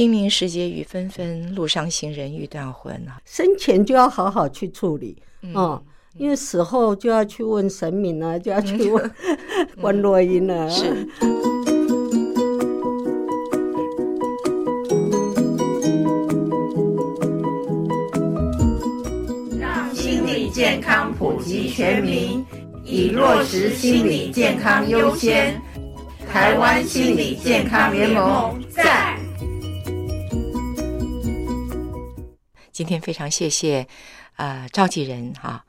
清明时节雨纷纷，路上行人欲断魂啊！生前就要好好去处理哦，因为死后就要去问神明了，就要去问关落阴了。是。让心理健康普及全民，以落实心理健康优先。台湾心理健康联盟在。今天非常谢谢，呃，召集人哈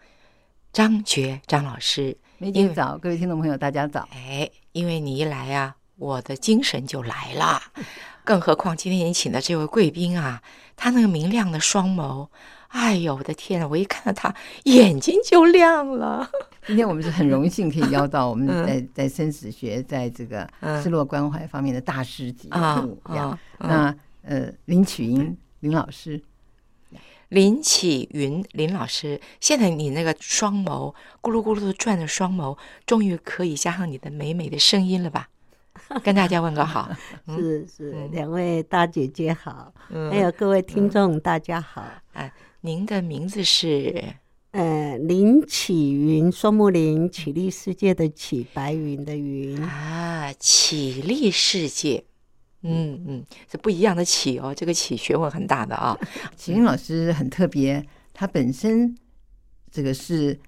张觉张老师。梅姐早，各位听众朋友，大家早。哎，因为你一来啊，我的精神就来了。更何况今天你请的这位贵宾啊，他那个明亮的双眸，哎呦，我的天呐！我一看到他，眼睛就亮了。今天我们是很荣幸可以邀到我们 在在生死学，在这个失落关怀方面的大师级人物呀。那呃，林曲英林老师，林启云林老师，现在你那个双眸咕噜咕噜的转的双眸，终于可以加上你的美美的声音了吧？跟大家问个好。是是，两位大姐姐好，嗯还有各位听众大家好。哎，您的名字是？呃，林启云，双木林，启立世界的启，白云的云啊，启立世界，嗯嗯，是不一样的启哦，这个启学问很大的啊。启云老师很特别，他本身这个是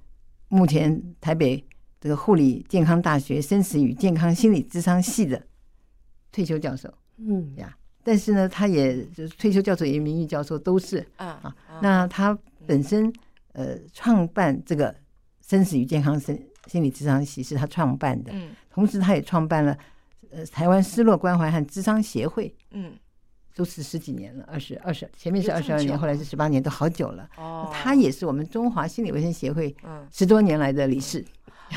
目前台北这个护理健康大学生死与健康心理智商系的退休教授，嗯呀，但是呢，他也就是退休教授也名誉教授都是啊啊，那他本身。呃，创办这个生死与健康生心理智商系是他创办的，嗯，同时他也创办了呃台湾失落关怀和智商协会，嗯，都是十几年了，二十二十前面是二十二年，后来是十八年，都好久了。哦，他也是我们中华心理卫生协会十多年来的理事，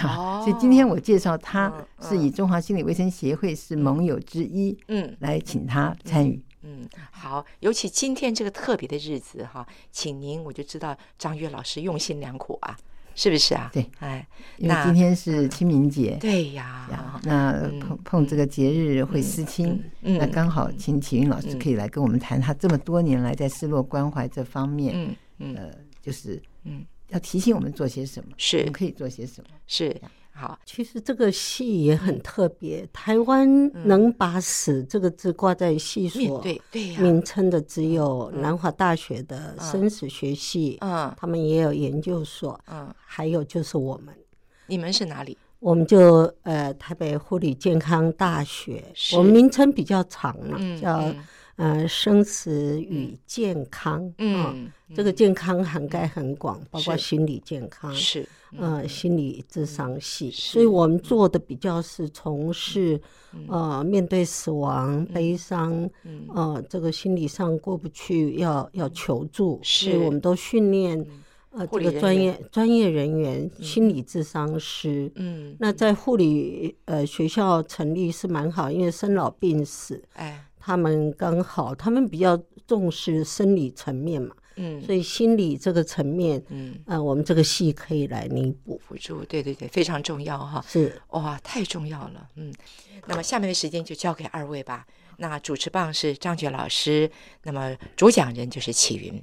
哦，所以今天我介绍他是以中华心理卫生协会是盟友之一，嗯，来请他参与。嗯，好，尤其今天这个特别的日子哈，请您我就知道张悦老师用心良苦啊，是不是啊？对，哎，因为今天是清明节，对呀，那碰碰这个节日会思亲，那刚好请启云老师可以来跟我们谈他这么多年来在失落关怀这方面，嗯呃，就是嗯，要提醒我们做些什么，是，我们可以做些什么，是。好，其实这个戏也很特别。台湾能把“死”这个字挂在系所名称的，只有南华大学的生死学系，嗯，他们也有研究所，嗯，还有就是我们。你们是哪里？我们就呃台北护理健康大学，我们名称比较长了，叫呃生死与健康，嗯，这个健康涵盖很广，包括心理健康是。呃，心理智商系，所以我们做的比较是从事呃面对死亡、悲伤，呃，这个心理上过不去，要要求助，所以我们都训练呃这个专业专业人员，心理智商师。嗯，那在护理呃学校成立是蛮好，因为生老病死，哎，他们刚好他们比较重视生理层面嘛。嗯，所以心理这个层面，嗯，呃，我们这个戏可以来弥补辅助，对对对，非常重要哈。是哇，太重要了，嗯。那么下面的时间就交给二位吧。那主持棒是张珏老师，那么主讲人就是启云。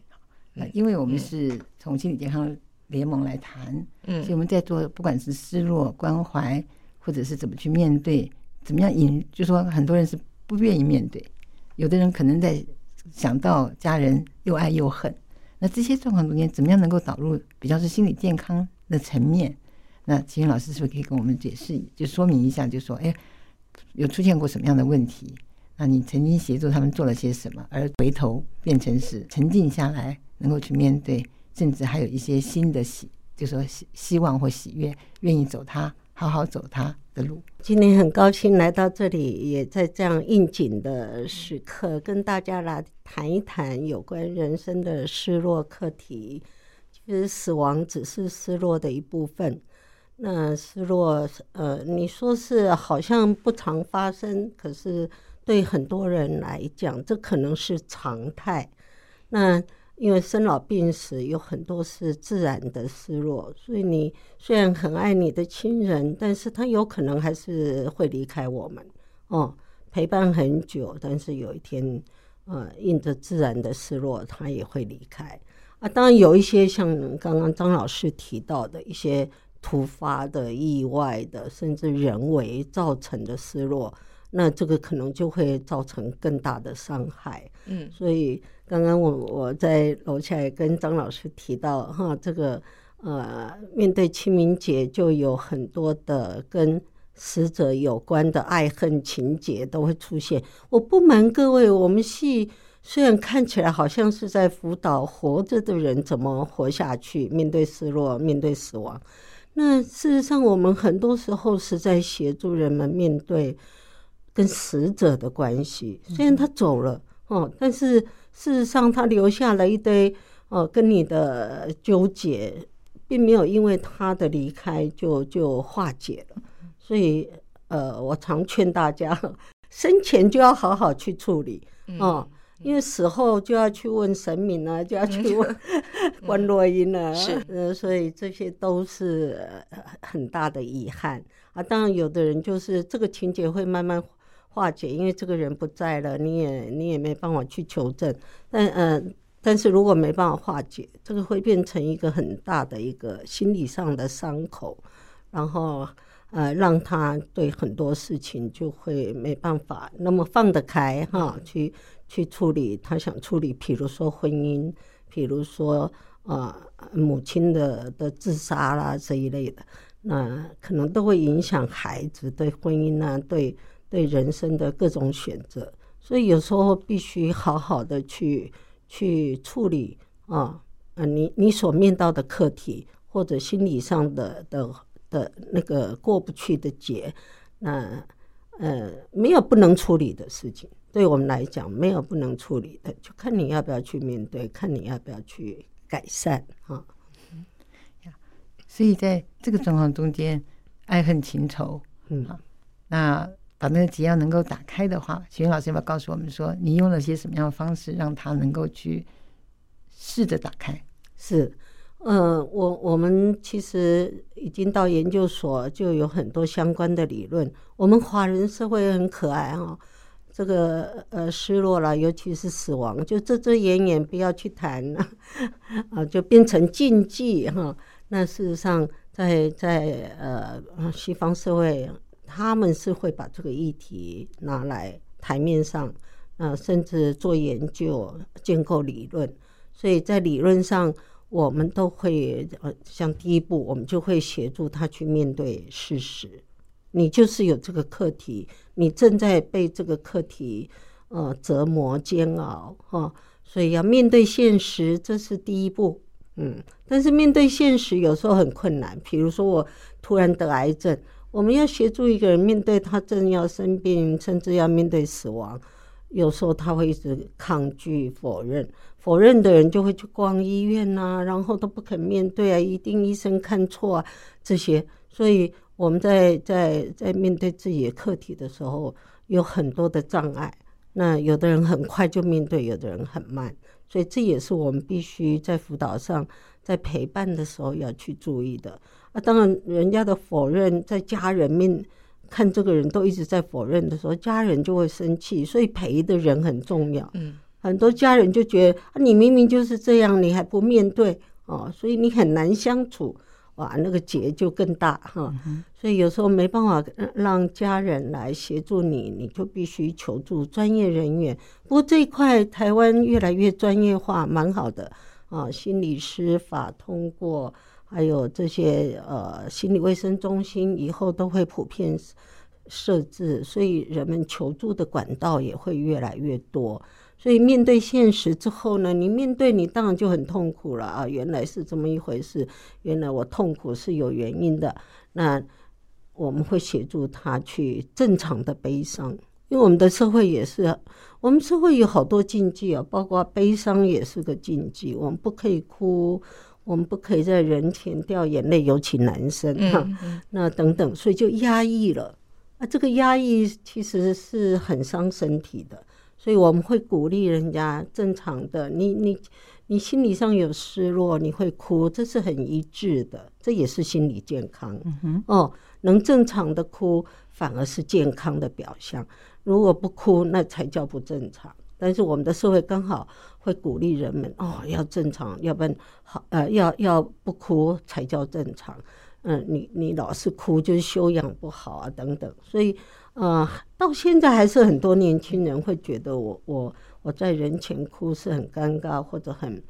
那因为我们是从心理健康联盟来谈，嗯，所以我们在做不管是失落关怀，或者是怎么去面对，怎么样引，就说很多人是不愿意面对，有的人可能在想到家人又爱又恨。那这些状况中间，怎么样能够导入比较是心理健康的层面？那秦云老师是不是可以跟我们解释，就说明一下，就说，哎，有出现过什么样的问题？那你曾经协助他们做了些什么，而回头变成是沉静下来，能够去面对，甚至还有一些新的喜，就说希希望或喜悦，愿意走他，好好走他的路。今天很高兴来到这里，也在这样应景的时刻，跟大家来谈一谈有关人生的失落课题。其实死亡只是失落的一部分。那失落，呃，你说是好像不常发生，可是对很多人来讲，这可能是常态。那因为生老病死有很多是自然的失落，所以你虽然很爱你的亲人，但是他有可能还是会离开我们哦，陪伴很久，但是有一天呃，因着自然的失落，他也会离开。啊，当然有一些像刚刚张老师提到的一些突发的、意外的，甚至人为造成的失落，那这个可能就会造成更大的伤害。嗯，所以刚刚我我在楼下也跟张老师提到哈，这个呃，面对清明节就有很多的跟死者有关的爱恨情节都会出现。我不瞒各位，我们系。虽然看起来好像是在辅导活着的人怎么活下去，面对失落，面对死亡，那事实上我们很多时候是在协助人们面对跟死者的关系。虽然他走了哦，但是事实上他留下了一堆哦，跟你的纠结，并没有因为他的离开就就化解了。所以呃，我常劝大家，生前就要好好去处理哦。因为死后就要去问神明啊，就要去问 观落阴啊，是，呃，所以这些都是很大的遗憾啊。当然，有的人就是这个情节会慢慢化解，因为这个人不在了，你也你也没办法去求证。但呃，但是如果没办法化解，这个会变成一个很大的一个心理上的伤口，然后呃，让他对很多事情就会没办法那么放得开哈，去。去处理他想处理，比如说婚姻，比如说、呃、母亲的的自杀啦这一类的，那可能都会影响孩子对婚姻啊，对对人生的各种选择。所以有时候必须好好的去去处理啊啊你你所面到的课题，或者心理上的的的那个过不去的结，那呃没有不能处理的事情。对我们来讲，没有不能处理的，就看你要不要去面对，看你要不要去改善啊。所以在这个状况中间，爱恨情仇，嗯，那把那个结要能够打开的话，徐云老师要不要告诉我们说，你用了些什么样的方式，让他能够去试着打开？是，嗯、呃，我我们其实已经到研究所，就有很多相关的理论。我们华人社会很可爱啊。这个呃失落了，尤其是死亡，就遮遮掩掩，不要去谈 啊，就变成禁忌哈。那事实上，在在呃西方社会，他们是会把这个议题拿来台面上，啊，甚至做研究、建构理论。所以在理论上，我们都会呃，像第一步，我们就会协助他去面对事实。你就是有这个课题，你正在被这个课题呃折磨煎熬哈，所以要面对现实，这是第一步。嗯，但是面对现实有时候很困难。比如说我突然得癌症，我们要协助一个人面对他正要生病，甚至要面对死亡，有时候他会一直抗拒、否认。否认的人就会去逛医院呐、啊，然后都不肯面对啊，一定医生看错啊这些，所以。我们在在在面对自己的课题的时候，有很多的障碍。那有的人很快就面对，有的人很慢，所以这也是我们必须在辅导上，在陪伴的时候要去注意的。啊，当然，人家的否认，在家人面看这个人都一直在否认的时候，家人就会生气。所以陪的人很重要。嗯，很多家人就觉得啊，你明明就是这样，你还不面对哦，所以你很难相处。哇，那个结就更大哈，所以有时候没办法让家人来协助你，你就必须求助专业人员。不过这一块台湾越来越专业化，蛮好的啊。心理师法通过，还有这些呃心理卫生中心以后都会普遍设置，所以人们求助的管道也会越来越多。所以面对现实之后呢，你面对你当然就很痛苦了啊！原来是这么一回事，原来我痛苦是有原因的。那我们会协助他去正常的悲伤，因为我们的社会也是，我们社会有好多禁忌啊，包括悲伤也是个禁忌。我们不可以哭，我们不可以在人前掉眼泪，尤其男生哈、啊。那等等，所以就压抑了啊。这个压抑其实是很伤身体的。所以我们会鼓励人家正常的，你你你心理上有失落，你会哭，这是很一致的，这也是心理健康。嗯，哦，能正常的哭反而是健康的表象，如果不哭，那才叫不正常。但是我们的社会刚好会鼓励人们哦，要正常，要不然好呃，要要不哭才叫正常。嗯，你你老是哭就是修养不好啊，等等。所以呃，到现在还是很多年轻人会觉得我我我在人前哭是很尴尬或者很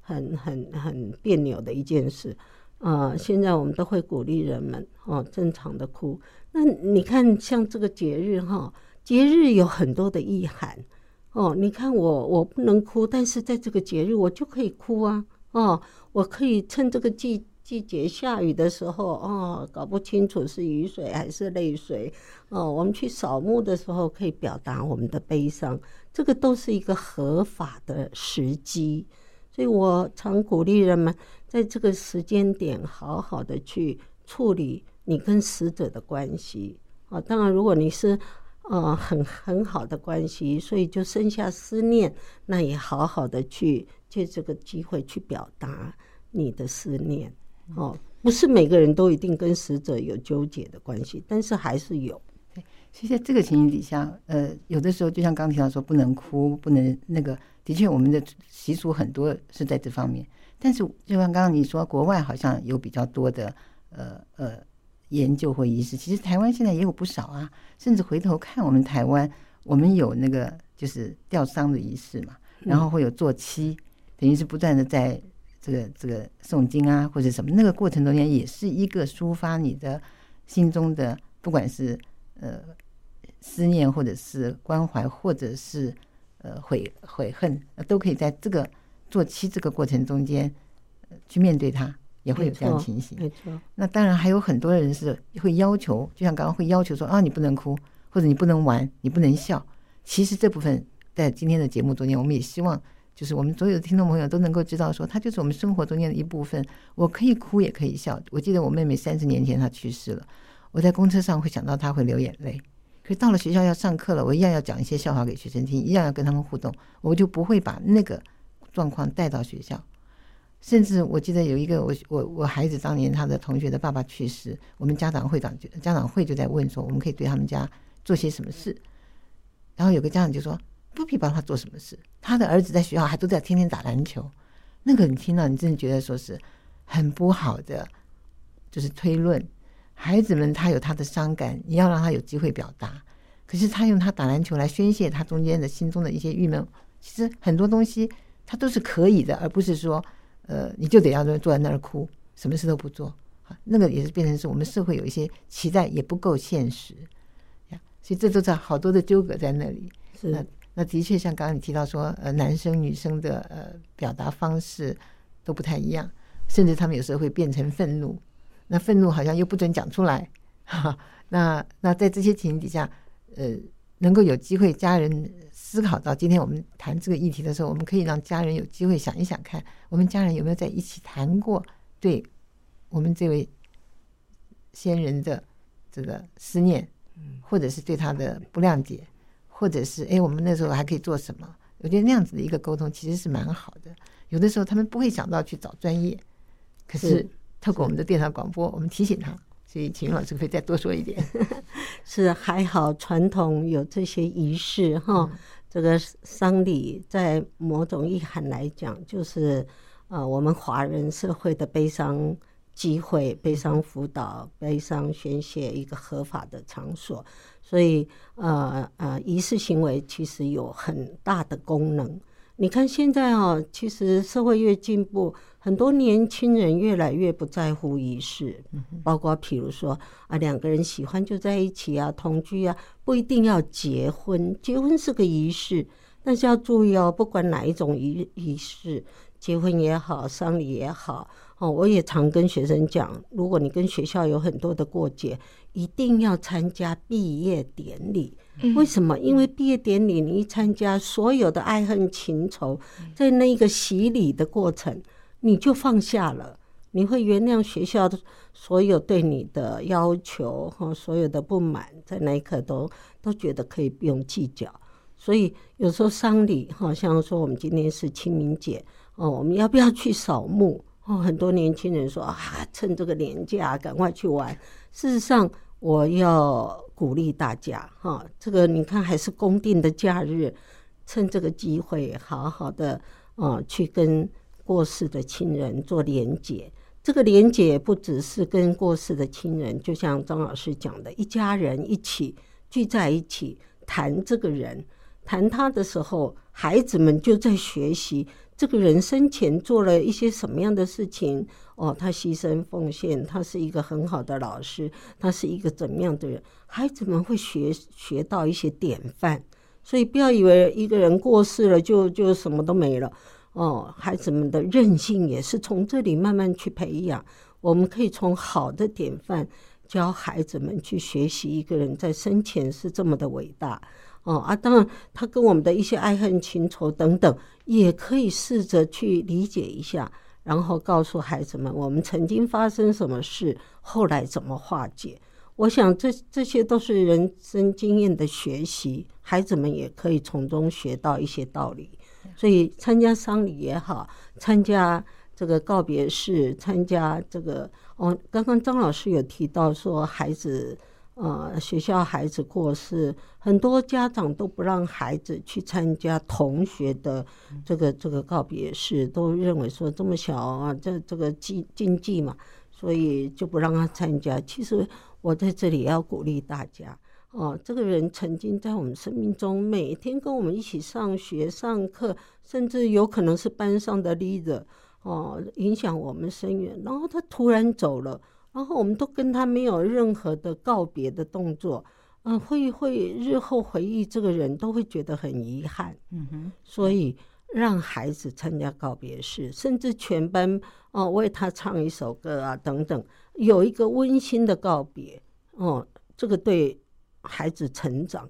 很很很别扭的一件事。啊、呃，现在我们都会鼓励人们哦，正常的哭。那你看，像这个节日哈，节日有很多的意涵哦。你看我，我不能哭，但是在这个节日我就可以哭啊。哦，我可以趁这个季季节下雨的时候，哦，搞不清楚是雨水还是泪水哦。我们去扫墓的时候，可以表达我们的悲伤，这个都是一个合法的时机。所以我常鼓励人们在这个时间点好好的去处理你跟死者的关系啊。当然，如果你是呃很很好的关系，所以就剩下思念，那也好好的去借这个机会去表达你的思念哦。不是每个人都一定跟死者有纠结的关系，但是还是有。其实在这个情形底下，呃，有的时候就像刚提到说，不能哭，不能那个。的确，我们的习俗很多是在这方面，但是就像刚刚你说，国外好像有比较多的呃呃研究或仪式，其实台湾现在也有不少啊。甚至回头看我们台湾，我们有那个就是吊丧的仪式嘛，然后会有做七，等于是不断的在这个这个诵经啊或者什么，那个过程中间也是一个抒发你的心中的，不管是呃思念或者是关怀或者是。呃，悔悔恨都可以在这个做七这个过程中间去面对它，也会有这样情形。没错。那当然还有很多人是会要求，就像刚刚会要求说啊，你不能哭，或者你不能玩，你不能笑。其实这部分在今天的节目中间，我们也希望就是我们所有的听众朋友都能够知道，说它就是我们生活中间的一部分。我可以哭，也可以笑。我记得我妹妹三十年前她去世了，我在公车上会想到她会流眼泪。可是到了学校要上课了，我一样要讲一些笑话给学生听，一样要跟他们互动，我就不会把那个状况带到学校。甚至我记得有一个我我我孩子当年他的同学的爸爸去世，我们家长会长就家长会就在问说，我们可以对他们家做些什么事？然后有个家长就说不必帮他做什么事，他的儿子在学校还都在天天打篮球。那个你听到你真的觉得说是很不好的，就是推论。孩子们，他有他的伤感，你要让他有机会表达。可是他用他打篮球来宣泄他中间的心中的一些郁闷。其实很多东西他都是可以的，而不是说，呃，你就得要坐在那儿哭，什么事都不做。那个也是变成是我们社会有一些期待也不够现实呀。所以这都是好多的纠葛在那里。是那那的确像刚刚你提到说，呃，男生女生的呃表达方式都不太一样，甚至他们有时候会变成愤怒。那愤怒好像又不准讲出来，哈，那那在这些情形底下，呃，能够有机会家人思考到今天我们谈这个议题的时候，我们可以让家人有机会想一想，看我们家人有没有在一起谈过对我们这位先人的这个思念，或者是对他的不谅解，或者是哎，我们那时候还可以做什么？我觉得那样子的一个沟通其实是蛮好的。有的时候他们不会想到去找专业，可是。透过我们的电台广播，我们提醒他，所以请老师可以再多说一点。是还好，传统有这些仪式哈，这个丧礼在某种意涵来讲，就是呃，我们华人社会的悲伤机会、悲伤辅导、悲伤宣泄一个合法的场所，所以呃呃，仪式行为其实有很大的功能。你看现在啊，其实社会越进步，很多年轻人越来越不在乎仪式，包括譬如说啊，两个人喜欢就在一起啊，同居啊，不一定要结婚，结婚是个仪式，但是要注意哦，不管哪一种仪仪式，结婚也好，丧礼也好，哦，我也常跟学生讲，如果你跟学校有很多的过节，一定要参加毕业典礼。为什么？因为毕业典礼，你一参加，所有的爱恨情仇，在那个洗礼的过程，你就放下了，你会原谅学校的所有对你的要求和所有的不满，在那一刻都都觉得可以不用计较。所以有时候丧礼，好像说我们今天是清明节哦，我们要不要去扫墓？哦，很多年轻人说啊，趁这个年假赶快去玩。事实上，我要鼓励大家哈，这个你看还是公定的假日，趁这个机会好好的啊、去跟过世的亲人做连结。这个连结不只是跟过世的亲人，就像张老师讲的，一家人一起聚在一起谈这个人，谈他的时候，孩子们就在学习这个人生前做了一些什么样的事情。哦，他牺牲奉献，他是一个很好的老师，他是一个怎么样的人？孩子们会学学到一些典范，所以不要以为一个人过世了就就什么都没了。哦，孩子们的韧性也是从这里慢慢去培养。我们可以从好的典范教孩子们去学习，一个人在生前是这么的伟大。哦啊，当然他跟我们的一些爱恨情仇等等，也可以试着去理解一下，然后告诉孩子们，我们曾经发生什么事，后来怎么化解。我想这这些都是人生经验的学习，孩子们也可以从中学到一些道理。所以参加丧礼也好，参加这个告别式，参加这个哦，刚刚张老师有提到说，孩子呃学校孩子过世，很多家长都不让孩子去参加同学的这个这个告别式，都认为说这么小啊，这这个禁禁忌嘛，所以就不让他参加。其实我在这里要鼓励大家。哦，这个人曾经在我们生命中每天跟我们一起上学、上课，甚至有可能是班上的 leader，哦，影响我们深远。然后他突然走了，然后我们都跟他没有任何的告别的动作，嗯、呃，会会日后回忆这个人都会觉得很遗憾。嗯哼，所以让孩子参加告别式，甚至全班哦为他唱一首歌啊等等，有一个温馨的告别。哦，这个对。孩子成长，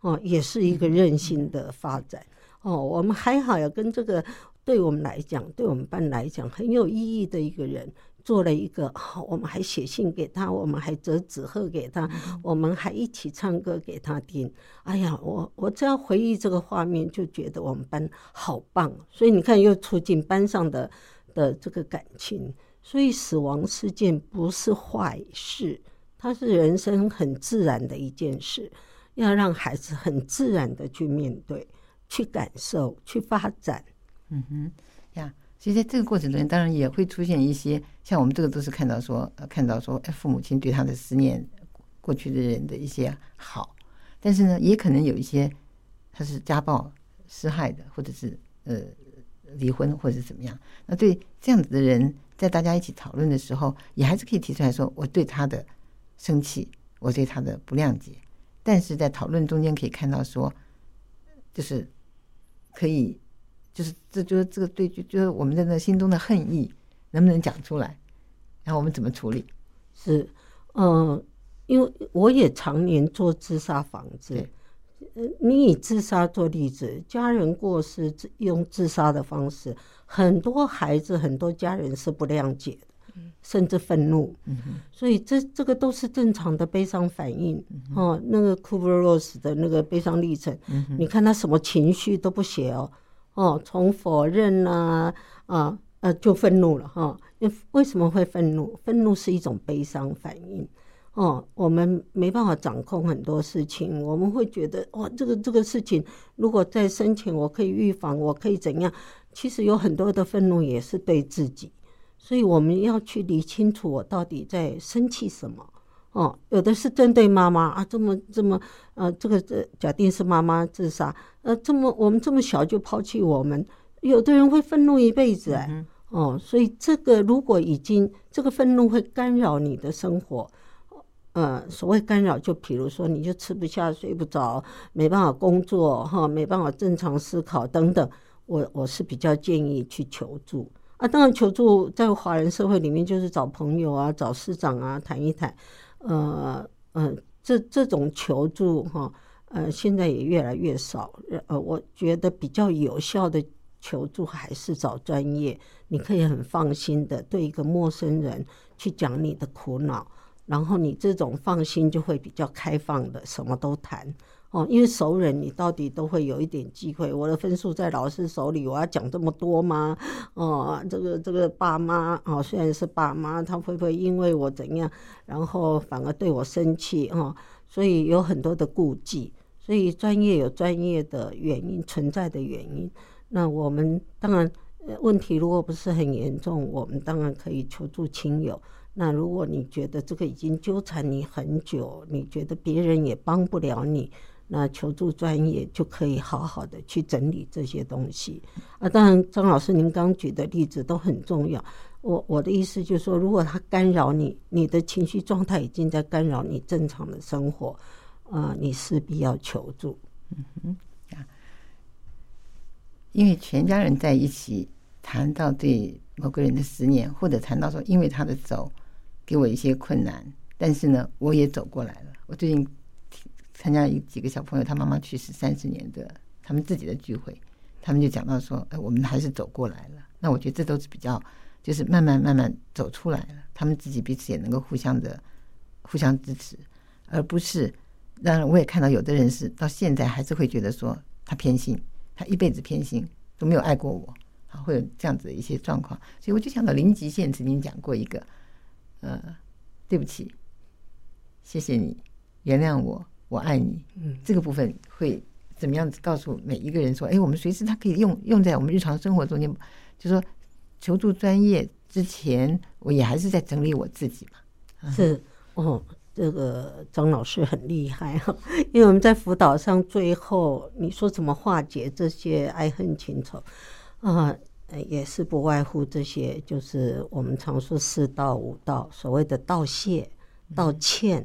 哦，也是一个任性的发展。哦，我们还好要跟这个对我们来讲，对我们班来讲很有意义的一个人做了一个。哦，我们还写信给他，我们还折纸鹤给他，我们还一起唱歌给他听。哎呀，我我只要回忆这个画面，就觉得我们班好棒。所以你看，又促进班上的的这个感情。所以死亡事件不是坏事。它是人生很自然的一件事，要让孩子很自然的去面对、去感受、去发展。嗯哼，呀，所以在这个过程中，当然也会出现一些像我们这个都是看到说，看到说，父母亲对他的思念，过去的人的一些好，但是呢，也可能有一些他是家暴、施害的，或者是呃离婚，或者是怎么样。那对这样子的人，在大家一起讨论的时候，也还是可以提出来说，我对他的。生气，我对他的不谅解，但是在讨论中间可以看到说，就是可以，就是这就是这个对，就就是我们的那心中的恨意能不能讲出来，然后我们怎么处理？是，嗯，因为我也常年做自杀防治，你以自杀做例子，家人过世用自杀的方式，很多孩子、很多家人是不谅解的。甚至愤怒，嗯所以这这个都是正常的悲伤反应。哦，那个库布罗斯的那个悲伤历程，你看他什么情绪都不写哦，哦，从否认啊啊呃就愤怒了哈。为为什么会愤怒？愤怒是一种悲伤反应。哦，我们没办法掌控很多事情，我们会觉得哇，这个这个事情如果在生前我可以预防，我可以怎样？其实有很多的愤怒也是对自己。所以我们要去理清楚，我到底在生气什么？哦，有的是针对妈妈啊，这么这么，呃，这个这假定是妈妈自杀，呃，这么我们这么小就抛弃我们，有的人会愤怒一辈子哎，哦，所以这个如果已经这个愤怒会干扰你的生活，呃，所谓干扰，就比如说你就吃不下、睡不着，没办法工作哈，没办法正常思考等等，我我是比较建议去求助。啊，当然求助在华人社会里面就是找朋友啊，找师长啊谈一谈。呃呃，这这种求助哈，呃，现在也越来越少。呃，我觉得比较有效的求助还是找专业，你可以很放心的对一个陌生人去讲你的苦恼，然后你这种放心就会比较开放的，什么都谈。哦，因为熟人，你到底都会有一点机会。我的分数在老师手里，我要讲这么多吗？哦，这个这个爸妈哦，虽然是爸妈，他会不会因为我怎样，然后反而对我生气？哦，所以有很多的顾忌。所以专业有专业的原因存在的原因。那我们当然，问题如果不是很严重，我们当然可以求助亲友。那如果你觉得这个已经纠缠你很久，你觉得别人也帮不了你，那求助专业就可以好好的去整理这些东西。啊，当然，张老师您刚举的例子都很重要。我我的意思就是说，如果他干扰你，你的情绪状态已经在干扰你正常的生活，啊、呃，你势必要求助。嗯哼，啊，因为全家人在一起谈到对某个人的思念，或者谈到说因为他的走。给我一些困难，但是呢，我也走过来了。我最近参加一几个小朋友，他妈妈去世三十年的他们自己的聚会，他们就讲到说，哎，我们还是走过来了。那我觉得这都是比较，就是慢慢慢慢走出来了。他们自己彼此也能够互相的互相支持，而不是。当然，我也看到有的人是到现在还是会觉得说他偏心，他一辈子偏心都没有爱过我，啊，会有这样子的一些状况。所以我就想到林极限曾经讲过一个。呃，对不起，谢谢你，原谅我，我爱你。嗯，这个部分会怎么样子告诉每一个人说，哎，我们随时他可以用用在我们日常生活中间，就说求助专业之前，我也还是在整理我自己嘛。是哦，这个张老师很厉害哈，因为我们在辅导上最后你说怎么化解这些爱恨情仇啊？也是不外乎这些，就是我们常说四道五道，所谓的道谢、道歉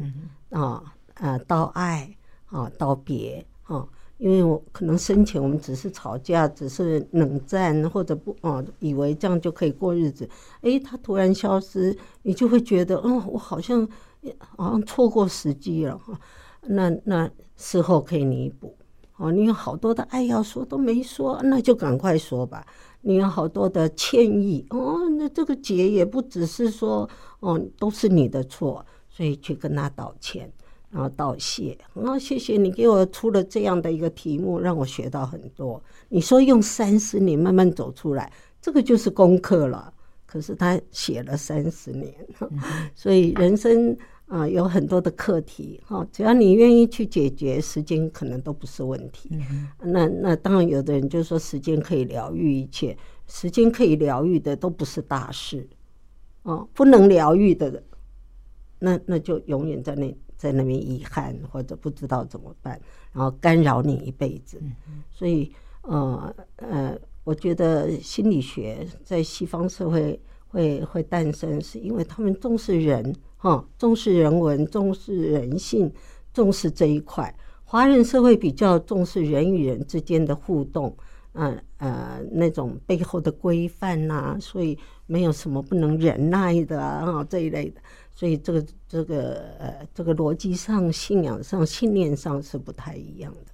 啊、啊道爱啊、道别啊。因为我可能生前我们只是吵架，只是冷战，或者不啊，以为这样就可以过日子。诶，他突然消失，你就会觉得，嗯，我好像好像错过时机了哈。那那事后可以弥补。哦，你有好多的爱要说都没说，那就赶快说吧。你有好多的歉意哦，那这个结也不只是说哦，都是你的错，所以去跟他道歉，然后道谢。哦，谢谢你给我出了这样的一个题目，让我学到很多。你说用三十年慢慢走出来，这个就是功课了。可是他写了三十年，所以人生。啊，有很多的课题哈，只要你愿意去解决，时间可能都不是问题。嗯、那那当然，有的人就说时间可以疗愈一切，时间可以疗愈的都不是大事。哦，不能疗愈的，那那就永远在那在那边遗憾或者不知道怎么办，然后干扰你一辈子。嗯、所以，呃呃，我觉得心理学在西方社会会会诞生，是因为他们重视人。哈，重视人文，重视人性，重视这一块。华人社会比较重视人与人之间的互动，嗯呃，呃，那种背后的规范呐，所以没有什么不能忍耐的啊这一类的。所以这个这个呃，这个逻辑上、信仰上、信念上是不太一样的。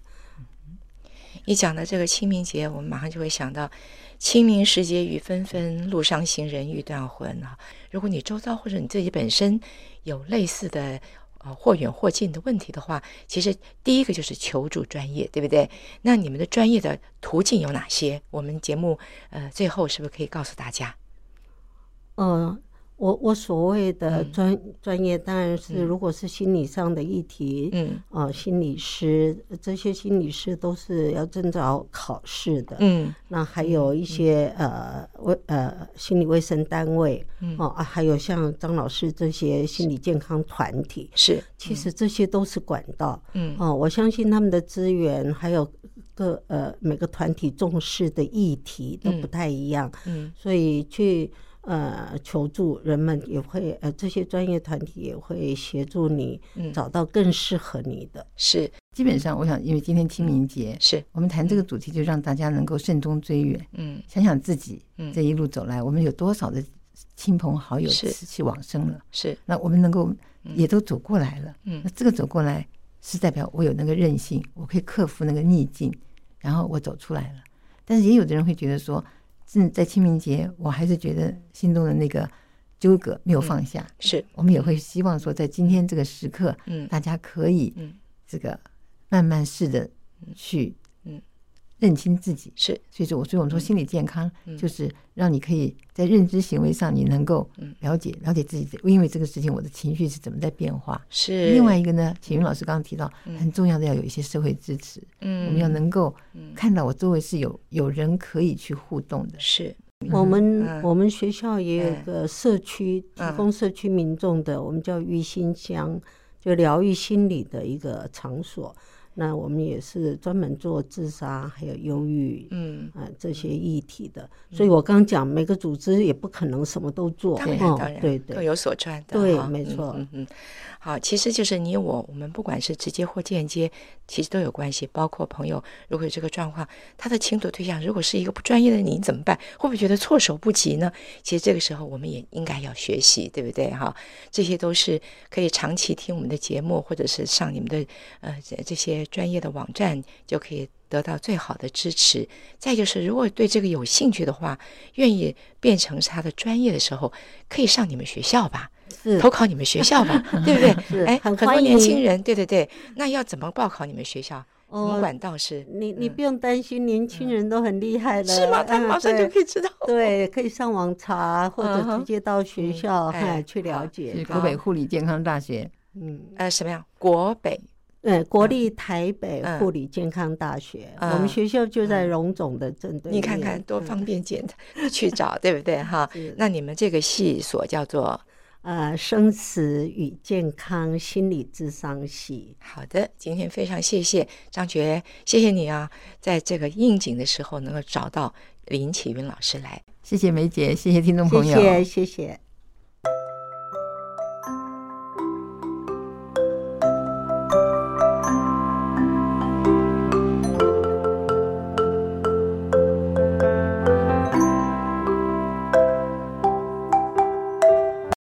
你讲的这个清明节，我们马上就会想到。清明时节雨纷纷，路上行人欲断魂啊！如果你周遭或者你自己本身有类似的呃或远或近的问题的话，其实第一个就是求助专业，对不对？那你们的专业的途径有哪些？我们节目呃最后是不是可以告诉大家？嗯。我我所谓的专专业，当然是如果是心理上的议题，嗯，啊，心理师这些心理师都是要证照考试的，嗯，那还有一些呃卫呃心理卫生单位，嗯，啊，还有像张老师这些心理健康团体，是，其实这些都是管道，嗯，哦，我相信他们的资源还有各呃每个团体重视的议题都不太一样，嗯，所以去。呃，求助人们也会呃，这些专业团体也会协助你找到更适合你的。嗯、是，基本上我想，因为今天清明节，是我们谈这个主题，就让大家能够慎终追远。嗯，想想自己这一路走来，我们有多少的亲朋好友辞去往生了？是，那我们能够也都走过来了。嗯，那这个走过来是代表我有那个韧性，我可以克服那个逆境，然后我走出来了。但是也有的人会觉得说。是在清明节，我还是觉得心中的那个纠葛没有放下。嗯、是我们也会希望说，在今天这个时刻，嗯，大家可以，这个慢慢试着去，嗯，认清自己。是，所以说，我所以我们说心理健康，就是让你可以在认知行为上，你能够了解了解自己，因为这个事情我的情绪是怎么在变化。是。另外一个呢，启云老师刚刚提到，很重要的要有一些社会支持。嗯，我们要能够看到我周围是有有人可以去互动的。是。我们我们学校也有个社区提供社区民众的，我们叫育心乡，就疗愈心理的一个场所。那我们也是专门做自杀还有忧郁，嗯啊这些议题的。所以我刚讲每个组织也不可能什么都做，当然当然，对对，各有所专的。对，没错，嗯嗯。好，其实就是你我，我们不管是直接或间接，其实都有关系。包括朋友，如果有这个状况，他的倾吐对象如果是一个不专业的，你怎么办？会不会觉得措手不及呢？其实这个时候，我们也应该要学习，对不对？哈，这些都是可以长期听我们的节目，或者是上你们的呃这些专业的网站，就可以得到最好的支持。再就是，如果对这个有兴趣的话，愿意变成他的专业的时候，可以上你们学校吧。是投考你们学校吧，对不对？是哎，很多年轻人，对对对。那要怎么报考你们学校？什么管道是？你你不用担心，年轻人都很厉害的。是吗？他马上就可以知道。对，可以上网查，或者直接到学校去了解。国北护理健康大学。嗯，呃，什么呀？国北？对，国立台北护理健康大学。我们学校就在荣总的正对面。你看看多方便，检去找，对不对？哈。那你们这个系所叫做？呃，生死与健康心理智商系。好的，今天非常谢谢张觉，谢谢你啊，在这个应景的时候能够找到林启云老师来，谢谢梅姐，谢谢听众朋友，谢谢谢谢。